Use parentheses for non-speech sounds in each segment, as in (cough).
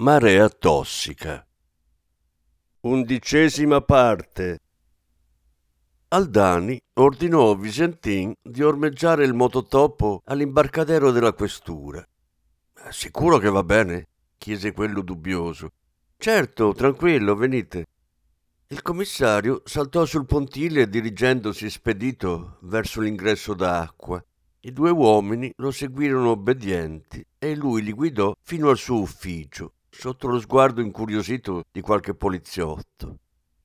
Marea tossica. Undicesima parte. Aldani ordinò a Visentin di ormeggiare il mototopo all'imbarcadero della questura. Sicuro che va bene? chiese quello dubbioso. Certo, tranquillo, venite. Il commissario saltò sul pontile dirigendosi spedito verso l'ingresso d'acqua. I due uomini lo seguirono obbedienti e lui li guidò fino al suo ufficio, sotto lo sguardo incuriosito di qualche poliziotto.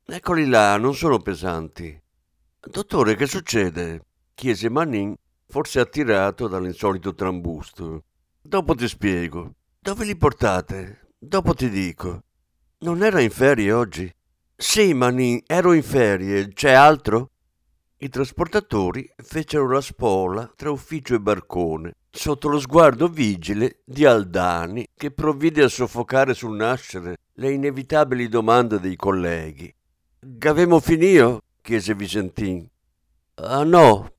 Eccoli là, non sono pesanti. Dottore, che succede? chiese Manin, forse attirato dall'insolito trambusto. Dopo ti spiego. Dove li portate? Dopo ti dico. Non era in ferie oggi? Sì, Manin, ero in ferie. C'è altro? I trasportatori fecero la spola tra ufficio e barcone, sotto lo sguardo vigile di Aldani, che provvide a soffocare sul nascere le inevitabili domande dei colleghi. Gavemo finito? chiese Vicentin. Ah no.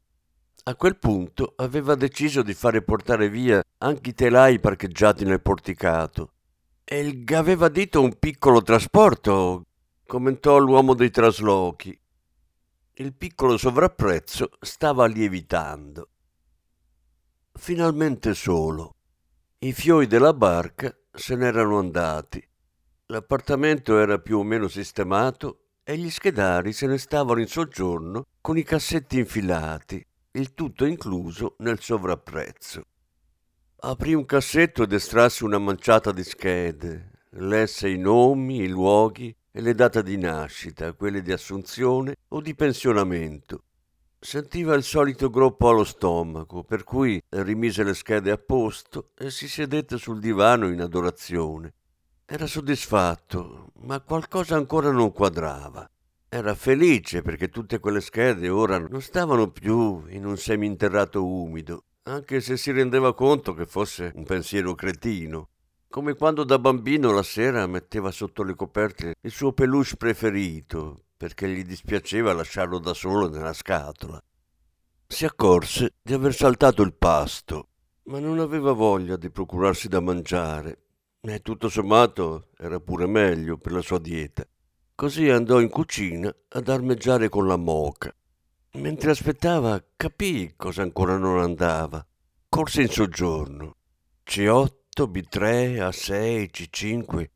A quel punto aveva deciso di fare portare via anche i telai parcheggiati nel porticato. E il aveva dito un piccolo trasporto, commentò l'uomo dei traslochi, il piccolo sovrapprezzo stava lievitando. Finalmente solo. I fioi della barca se n'erano andati. L'appartamento era più o meno sistemato e gli schedari se ne stavano in soggiorno con i cassetti infilati, il tutto incluso nel sovrapprezzo. Aprì un cassetto ed estrasse una manciata di schede, lesse i nomi, i luoghi e le date di nascita, quelle di assunzione o di pensionamento. Sentiva il solito groppo allo stomaco, per cui rimise le schede a posto e si sedette sul divano in adorazione. Era soddisfatto, ma qualcosa ancora non quadrava. Era felice perché tutte quelle schede ora non stavano più in un seminterrato umido, anche se si rendeva conto che fosse un pensiero cretino come quando da bambino la sera metteva sotto le coperte il suo peluche preferito, perché gli dispiaceva lasciarlo da solo nella scatola. Si accorse di aver saltato il pasto, ma non aveva voglia di procurarsi da mangiare, e tutto sommato era pure meglio per la sua dieta. Così andò in cucina ad armeggiare con la moca. Mentre aspettava capì cosa ancora non andava. Corse in soggiorno. C8 B3, A6, C5.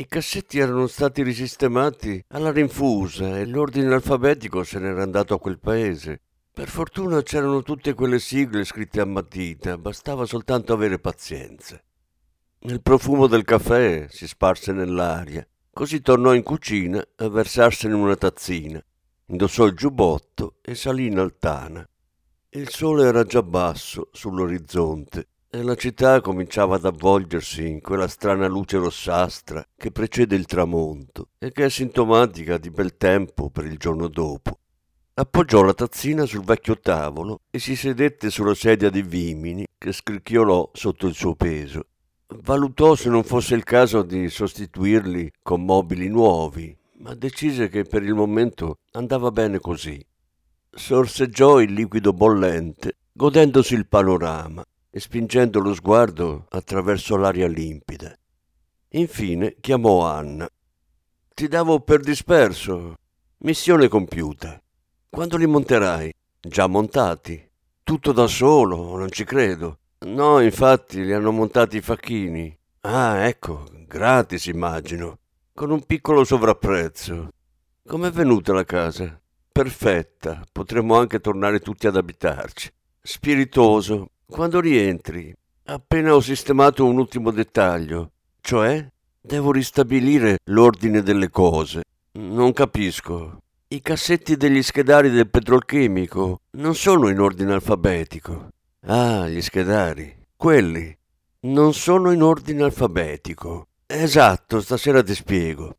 I cassetti erano stati risistemati alla rinfusa e l'ordine alfabetico se n'era andato a quel paese. Per fortuna c'erano tutte quelle sigle scritte a matita, bastava soltanto avere pazienza. Il profumo del caffè si sparse nell'aria, così tornò in cucina a versarsene una tazzina, indossò il giubbotto e salì in altana. Il sole era già basso sull'orizzonte e la città cominciava ad avvolgersi in quella strana luce rossastra che precede il tramonto e che è sintomatica di bel tempo per il giorno dopo. Appoggiò la tazzina sul vecchio tavolo e si sedette sulla sedia di vimini che scricchiolò sotto il suo peso. Valutò se non fosse il caso di sostituirli con mobili nuovi, ma decise che per il momento andava bene così. Sorseggiò il liquido bollente, godendosi il panorama e spingendo lo sguardo attraverso l'aria limpida. Infine chiamò Anna. Ti davo per disperso. Missione compiuta. Quando li monterai? Già montati. Tutto da solo, non ci credo. No, infatti, li hanno montati i facchini. Ah, ecco, gratis immagino, con un piccolo sovrapprezzo. Com'è venuta la casa? Perfetta, potremmo anche tornare tutti ad abitarci. Spiritoso, quando rientri, appena ho sistemato un ultimo dettaglio, cioè devo ristabilire l'ordine delle cose. Non capisco. I cassetti degli schedari del petrolchimico non sono in ordine alfabetico. Ah, gli schedari, quelli, non sono in ordine alfabetico. Esatto, stasera ti spiego.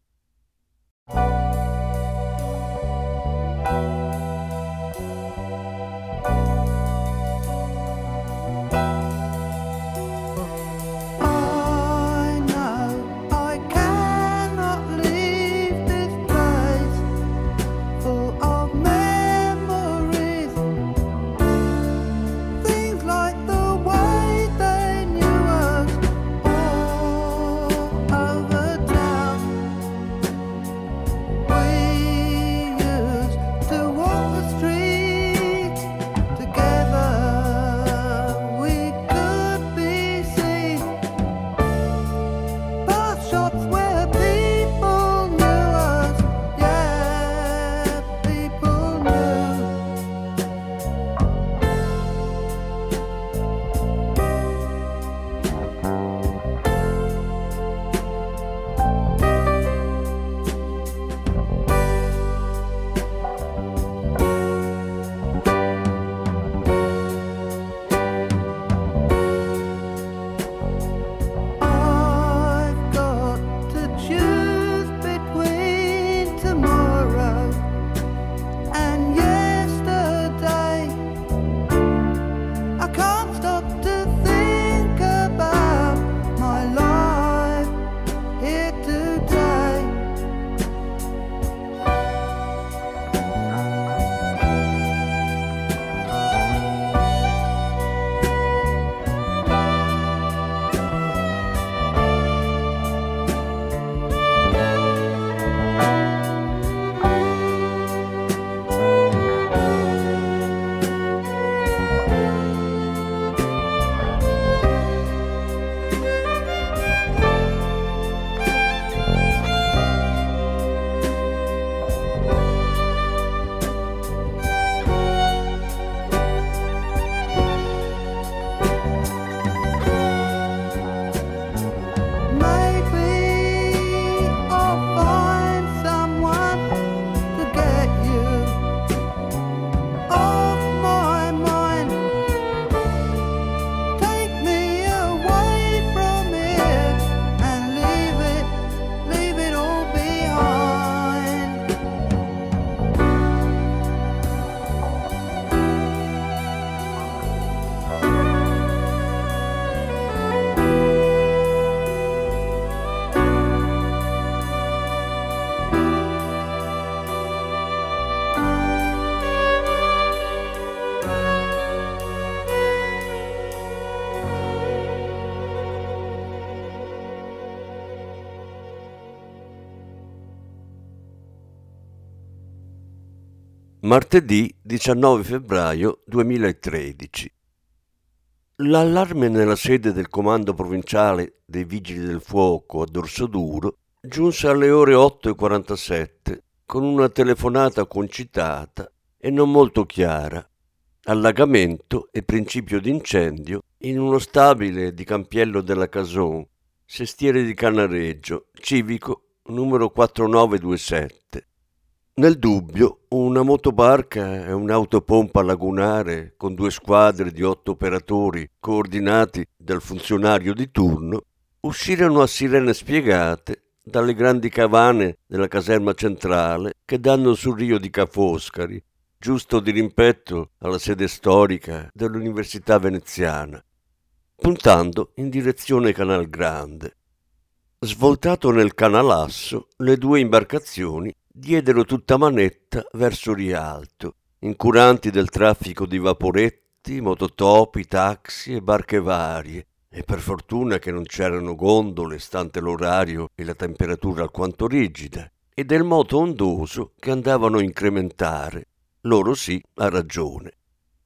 Martedì 19 febbraio 2013. L'allarme nella sede del comando provinciale dei Vigili del Fuoco a Dorsoduro giunse alle ore 8.47 con una telefonata concitata e non molto chiara. Allagamento e principio d'incendio in uno stabile di Campiello della Cason, sestiere di Cannareggio, civico numero 4927. Nel dubbio, una motobarca e un'autopompa lagunare con due squadre di otto operatori coordinati dal funzionario di turno uscirono a sirene spiegate dalle grandi cavane della caserma centrale che danno sul rio di Ca' Foscari, giusto di rimpetto alla sede storica dell'Università veneziana, puntando in direzione Canal Grande. Svoltato nel canalasso, le due imbarcazioni diedero tutta manetta verso Rialto, incuranti del traffico di vaporetti, mototopi, taxi e barche varie, e per fortuna che non c'erano gondole stante l'orario e la temperatura alquanto rigida, e del moto ondoso che andavano a incrementare, loro sì, a ragione.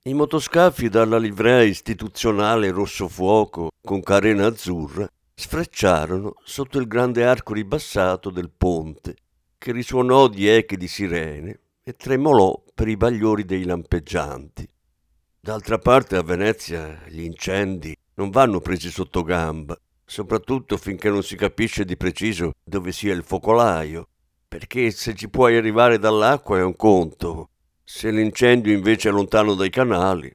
I motoscafi dalla livrea istituzionale rosso fuoco con carena azzurra sfrecciarono sotto il grande arco ribassato del ponte, che risuonò di eche di sirene e tremolò per i bagliori dei lampeggianti. D'altra parte a Venezia gli incendi non vanno presi sotto gamba, soprattutto finché non si capisce di preciso dove sia il focolaio, perché se ci puoi arrivare dall'acqua è un conto, se l'incendio invece è lontano dai canali.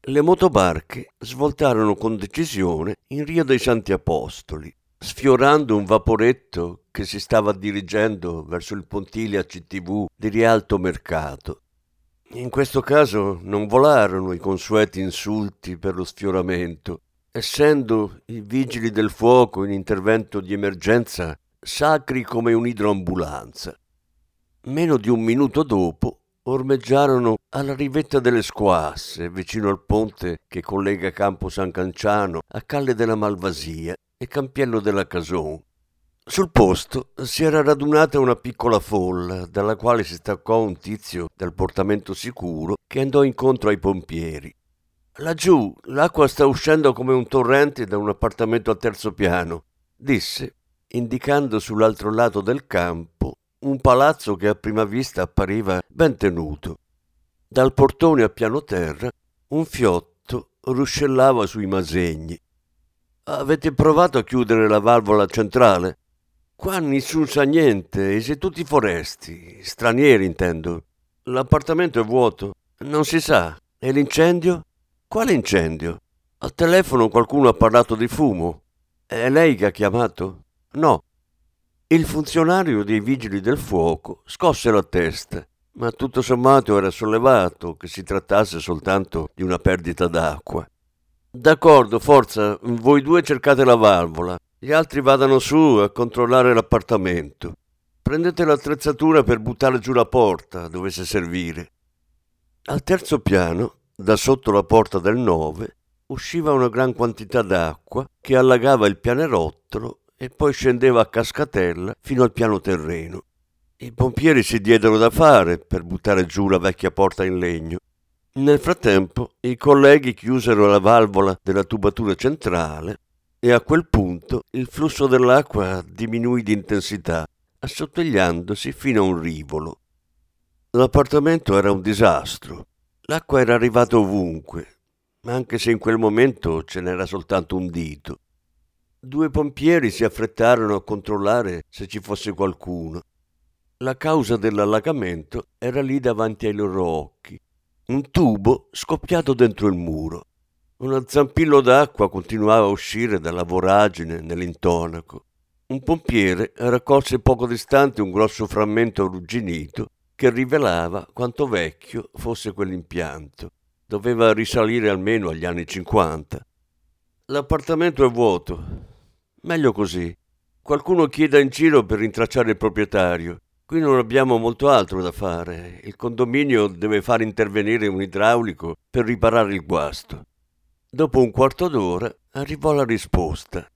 Le motobarche svoltarono con decisione in Rio dei Santi Apostoli, sfiorando un vaporetto che si stava dirigendo verso il pontile CTV di Rialto Mercato. In questo caso non volarono i consueti insulti per lo sfioramento, essendo i vigili del fuoco in intervento di emergenza sacri come un'idroambulanza. Meno di un minuto dopo ormeggiarono alla rivetta delle Squasse, vicino al ponte che collega Campo San Canciano a Calle della Malvasia e Campiello della Cason. Sul posto si era radunata una piccola folla, dalla quale si staccò un tizio dal portamento sicuro che andò incontro ai pompieri. Laggiù l'acqua sta uscendo come un torrente da un appartamento al terzo piano, disse, indicando sull'altro lato del campo un palazzo che a prima vista appariva ben tenuto. Dal portone a piano terra un fiotto ruscellava sui masegni. Avete provato a chiudere la valvola centrale? Qua nessuno sa niente, e se tutti foresti, stranieri intendo. L'appartamento è vuoto, non si sa. E l'incendio? Quale incendio? Al telefono qualcuno ha parlato di fumo. È lei che ha chiamato? No. Il funzionario dei vigili del fuoco scosse la testa, ma tutto sommato era sollevato che si trattasse soltanto di una perdita d'acqua. D'accordo, forza, voi due cercate la valvola. Gli altri vadano su a controllare l'appartamento. Prendete l'attrezzatura per buttare giù la porta, dovesse servire. Al terzo piano, da sotto la porta del 9, usciva una gran quantità d'acqua che allagava il pianerottolo e poi scendeva a cascatella fino al piano terreno. I pompieri si diedero da fare per buttare giù la vecchia porta in legno. Nel frattempo i colleghi chiusero la valvola della tubatura centrale e a quel punto il flusso dell'acqua diminuì di intensità, assottigliandosi fino a un rivolo. L'appartamento era un disastro. L'acqua era arrivata ovunque, anche se in quel momento ce n'era soltanto un dito. Due pompieri si affrettarono a controllare se ci fosse qualcuno. La causa dell'allagamento era lì davanti ai loro occhi. Un tubo scoppiato dentro il muro. Un zampillo d'acqua continuava a uscire dalla voragine nell'intonaco. Un pompiere raccolse poco distante un grosso frammento arrugginito che rivelava quanto vecchio fosse quell'impianto. Doveva risalire almeno agli anni 50. L'appartamento è vuoto. Meglio così. Qualcuno chieda in giro per rintracciare il proprietario. Qui non abbiamo molto altro da fare. Il condominio deve far intervenire un idraulico per riparare il guasto. Dopo un quarto d'ora arrivò la risposta.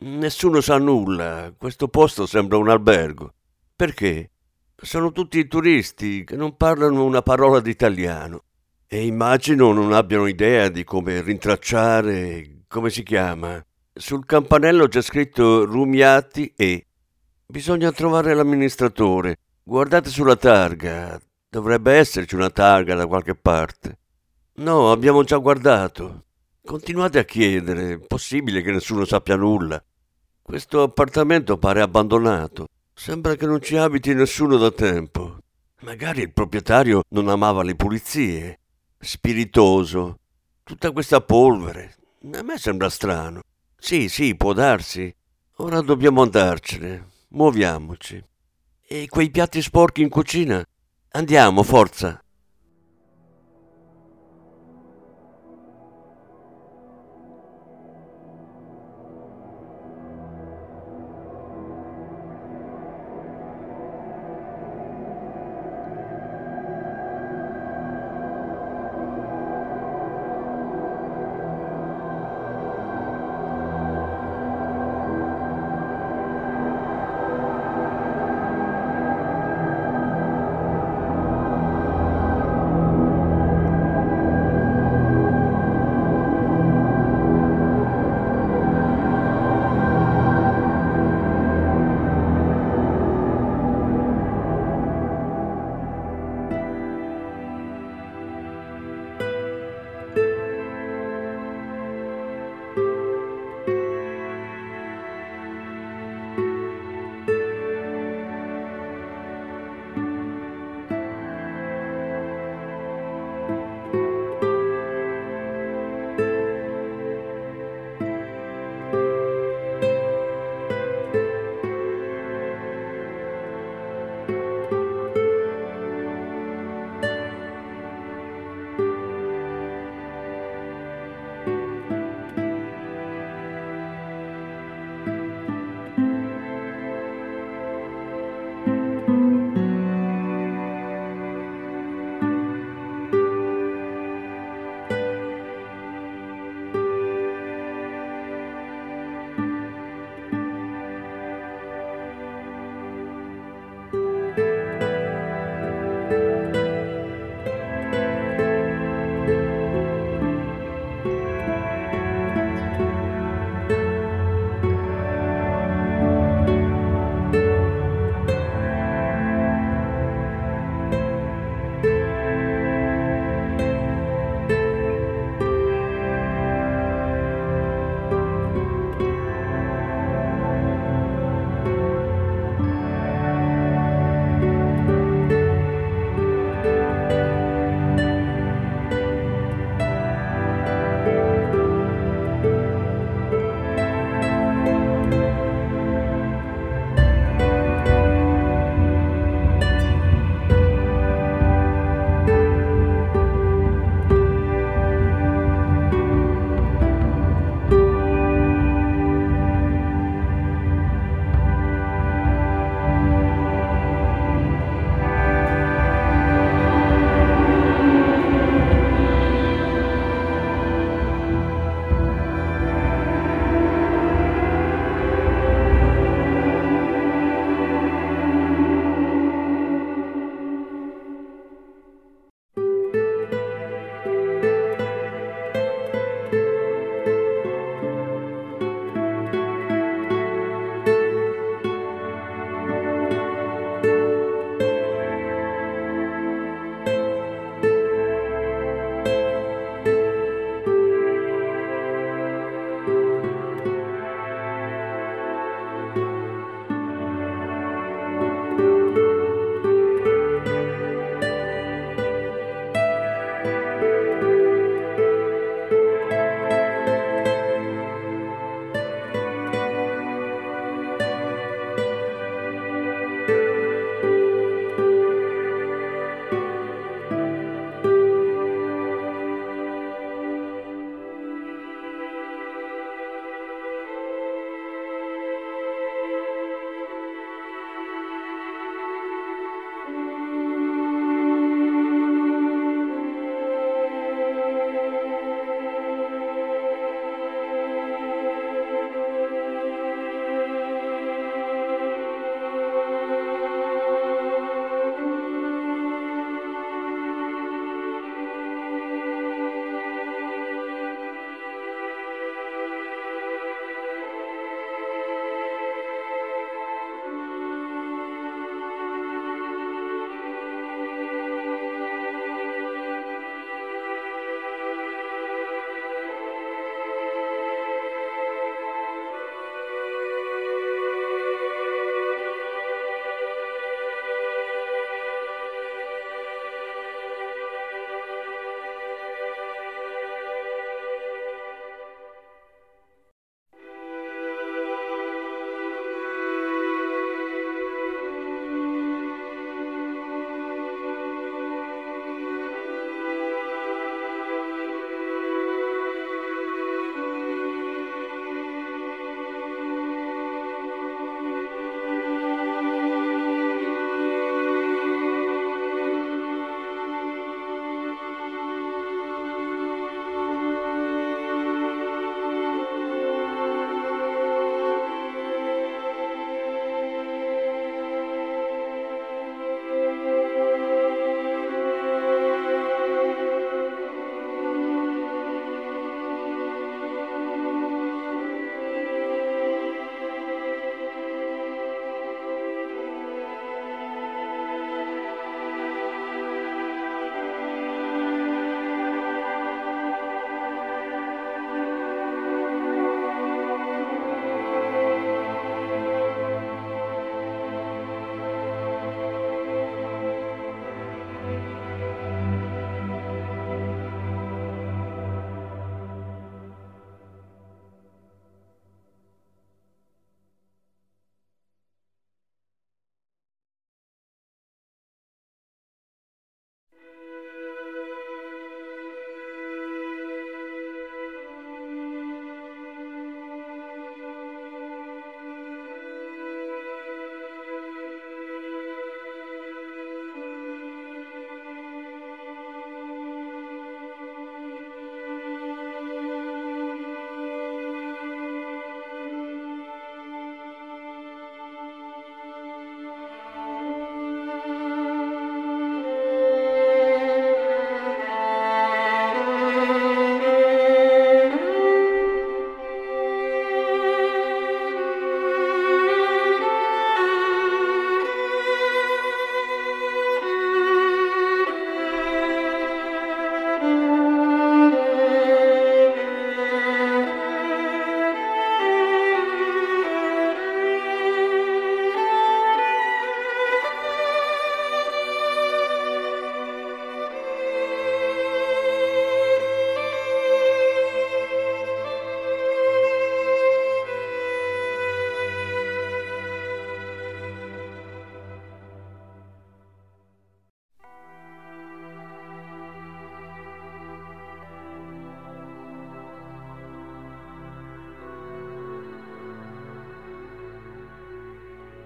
Nessuno sa nulla, questo posto sembra un albergo. Perché? Sono tutti turisti che non parlano una parola d'italiano e immagino non abbiano idea di come rintracciare, come si chiama. Sul campanello c'è scritto Rumiati e. Bisogna trovare l'amministratore. Guardate sulla targa, dovrebbe esserci una targa da qualche parte. No, abbiamo già guardato. Continuate a chiedere, è possibile che nessuno sappia nulla. Questo appartamento pare abbandonato. Sembra che non ci abiti nessuno da tempo. Magari il proprietario non amava le pulizie. Spiritoso. Tutta questa polvere. A me sembra strano. Sì, sì, può darsi. Ora dobbiamo andarcene. Muoviamoci. E quei piatti sporchi in cucina? Andiamo, forza.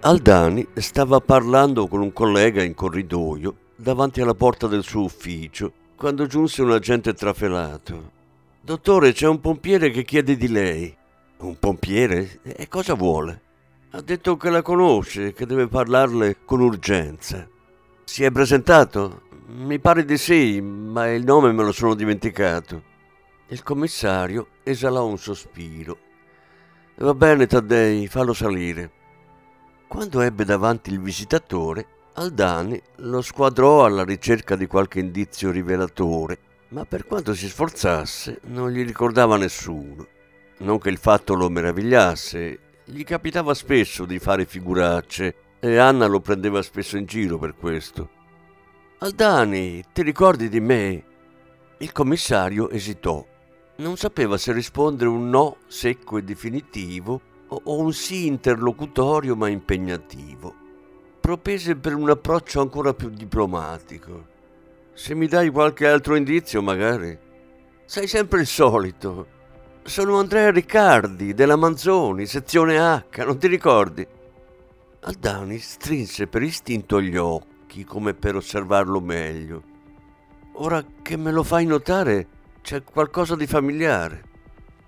Aldani stava parlando con un collega in corridoio davanti alla porta del suo ufficio quando giunse un agente trafelato. Dottore, c'è un pompiere che chiede di lei. Un pompiere? E cosa vuole? Ha detto che la conosce, che deve parlarle con urgenza. Si è presentato? Mi pare di sì, ma il nome me lo sono dimenticato. Il commissario esalò un sospiro. Va bene, Taddei, fallo salire. Quando ebbe davanti il visitatore, Aldani lo squadrò alla ricerca di qualche indizio rivelatore, ma per quanto si sforzasse non gli ricordava nessuno. Non che il fatto lo meravigliasse, gli capitava spesso di fare figuracce e Anna lo prendeva spesso in giro per questo. Aldani, ti ricordi di me? Il commissario esitò. Non sapeva se rispondere un no secco e definitivo o un sì interlocutorio ma impegnativo. Propese per un approccio ancora più diplomatico. Se mi dai qualche altro indizio, magari. Sei sempre il solito. Sono Andrea Riccardi della Manzoni, sezione H, non ti ricordi? Aldani strinse per istinto gli occhi come per osservarlo meglio. Ora che me lo fai notare, c'è qualcosa di familiare.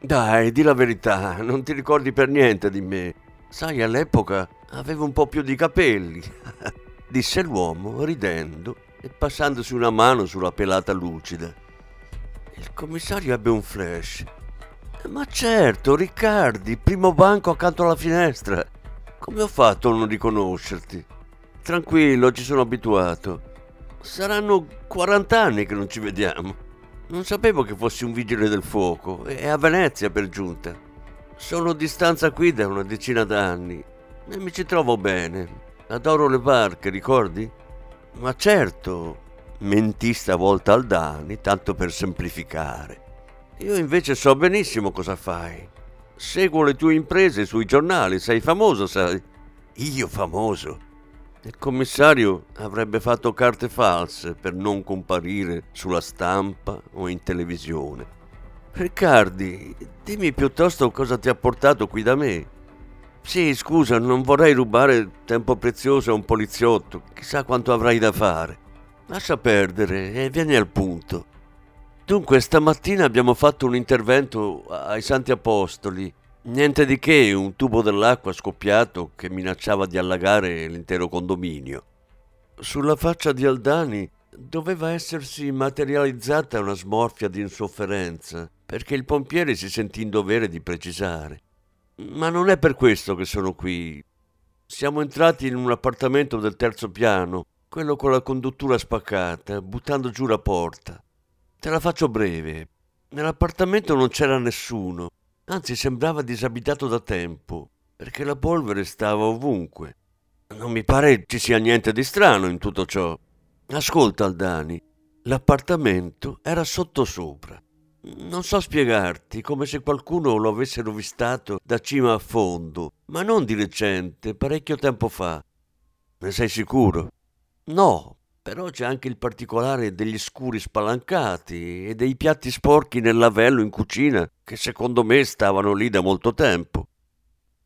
Dai, di la verità, non ti ricordi per niente di me. Sai, all'epoca avevo un po' più di capelli, (laughs) disse l'uomo ridendo e passandosi una mano sulla pelata lucida. Il commissario ebbe un flash. Ma certo, Riccardi, primo banco accanto alla finestra. Come ho fatto a non riconoscerti? Tranquillo, ci sono abituato. Saranno 40 anni che non ci vediamo. Non sapevo che fossi un vigile del fuoco e a Venezia per giunta. Sono a distanza qui da una decina d'anni e mi ci trovo bene. Adoro le barche, ricordi? Ma certo, mentì stavolta Aldani, tanto per semplificare. Io invece so benissimo cosa fai. Seguo le tue imprese sui giornali, sei famoso, sai. Io famoso? Il commissario avrebbe fatto carte false per non comparire sulla stampa o in televisione. Riccardi, dimmi piuttosto cosa ti ha portato qui da me. Sì, scusa, non vorrei rubare tempo prezioso a un poliziotto, chissà quanto avrai da fare. Lascia perdere e vieni al punto. Dunque, stamattina abbiamo fatto un intervento ai Santi Apostoli. Niente di che, un tubo dell'acqua scoppiato che minacciava di allagare l'intero condominio. Sulla faccia di Aldani doveva essersi materializzata una smorfia di insofferenza, perché il pompiere si sentì in dovere di precisare. Ma non è per questo che sono qui. Siamo entrati in un appartamento del terzo piano, quello con la conduttura spaccata, buttando giù la porta. Te la faccio breve. Nell'appartamento non c'era nessuno, anzi sembrava disabitato da tempo, perché la polvere stava ovunque. Non mi pare ci sia niente di strano in tutto ciò. Ascolta, Aldani, l'appartamento era sottosopra. Non so spiegarti, come se qualcuno lo avesse rovistato da cima a fondo, ma non di recente, parecchio tempo fa. Ne sei sicuro? No, però c'è anche il particolare degli scuri spalancati e dei piatti sporchi nel lavello in cucina che secondo me stavano lì da molto tempo.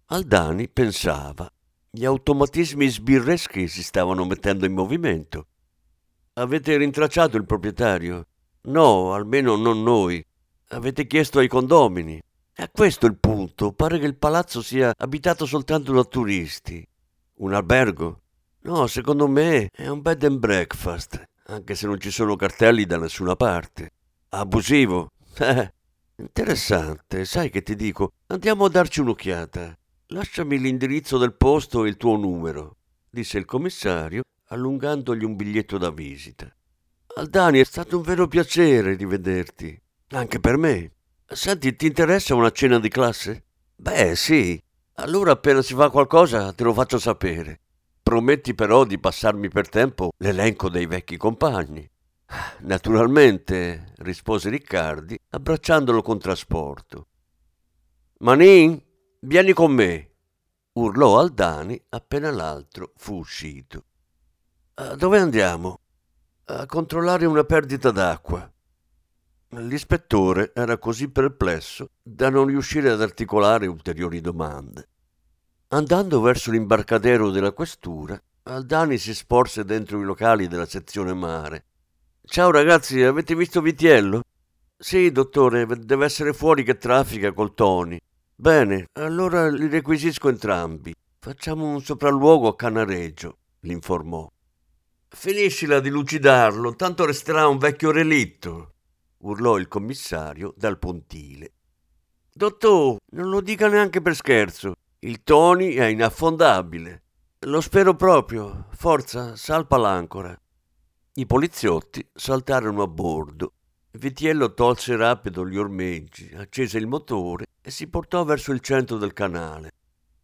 Aldani pensava. Gli automatismi sbirreschi si stavano mettendo in movimento. Avete rintracciato il proprietario? No, almeno non noi. Avete chiesto ai condomini. È questo il punto. Pare che il palazzo sia abitato soltanto da turisti. Un albergo? No, secondo me è un bed and breakfast, anche se non ci sono cartelli da nessuna parte. Abusivo? Eh, interessante. Sai che ti dico? Andiamo a darci un'occhiata. Lasciami l'indirizzo del posto e il tuo numero, disse il commissario, allungandogli un biglietto da visita. Aldani, è stato un vero piacere rivederti. Anche per me. Senti, ti interessa una cena di classe? Beh, sì. Allora appena si fa qualcosa te lo faccio sapere. Prometti però di passarmi per tempo l'elenco dei vecchi compagni. Naturalmente, rispose Riccardi, abbracciandolo con trasporto. Manin, vieni con me, urlò Aldani appena l'altro fu uscito. Dove andiamo? A controllare una perdita d'acqua. L'ispettore era così perplesso da non riuscire ad articolare ulteriori domande. Andando verso l'imbarcadero della questura, Aldani si sporse dentro i locali della sezione mare. Ciao ragazzi, avete visto Vitiello? Sì, dottore, deve essere fuori che traffica col Tony. Bene, allora li requisisco entrambi. Facciamo un sopralluogo a Canareggio, l'informò. Finiscila di lucidarlo, tanto resterà un vecchio relitto, urlò il commissario dal pontile. Dottore, non lo dica neanche per scherzo. Il Tony è inaffondabile. Lo spero proprio. Forza, salpa l'ancora. I poliziotti saltarono a bordo. Vitiello tolse rapido gli ormeggi, accese il motore e si portò verso il centro del canale.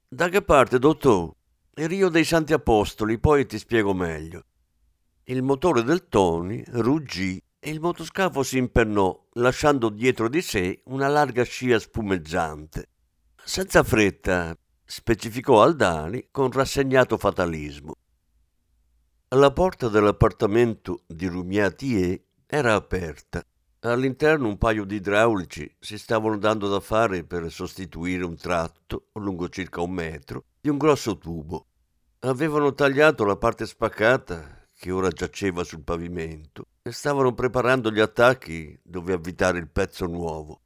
Da che parte, dottore? Il Rio dei Santi Apostoli, poi ti spiego meglio. Il motore del Tony ruggì e il motoscafo si impennò, lasciando dietro di sé una larga scia spumeggiante. Senza fretta, specificò Aldani con rassegnato fatalismo. La porta dell'appartamento di Rumiatier era aperta. All'interno un paio di idraulici si stavano dando da fare per sostituire un tratto, lungo circa un metro, di un grosso tubo. Avevano tagliato la parte spaccata, che ora giaceva sul pavimento, e stavano preparando gli attacchi dove avvitare il pezzo nuovo.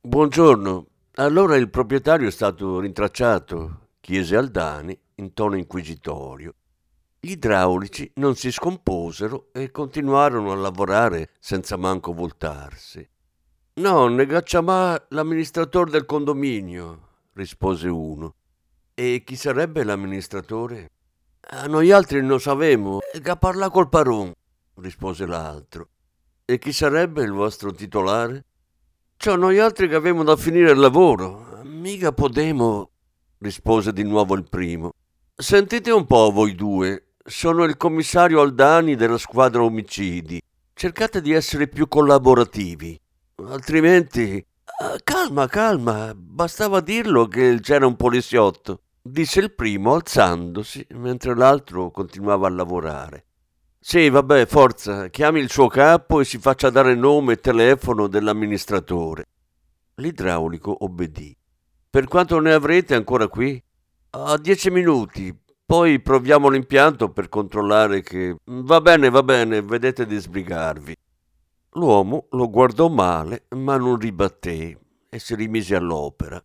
Buongiorno, allora il proprietario è stato rintracciato, chiese Aldani in tono inquisitorio. Gli idraulici non si scomposero e continuarono a lavorare senza manco voltarsi. No, ne gacciamà l'amministratore del condominio, rispose uno. E chi sarebbe l'amministratore? A noi altri non sapemo, che parla col paron, rispose l'altro. E chi sarebbe il vostro titolare? Ciò noi altri che avevamo da finire il lavoro. Mica podemo, rispose di nuovo il primo. Sentite un po' voi due. Sono il commissario Aldani della squadra omicidi. Cercate di essere più collaborativi. Altrimenti... Calma, calma. Bastava dirlo che c'era un poliziotto, disse il primo alzandosi mentre l'altro continuava a lavorare. Sì, vabbè, forza, chiami il suo capo e si faccia dare nome e telefono dell'amministratore. L'idraulico obbedì. Per quanto ne avrete ancora qui? A dieci minuti. Poi proviamo l'impianto per controllare che... Va bene, va bene, vedete di sbrigarvi. L'uomo lo guardò male, ma non ribatté e si rimise all'opera.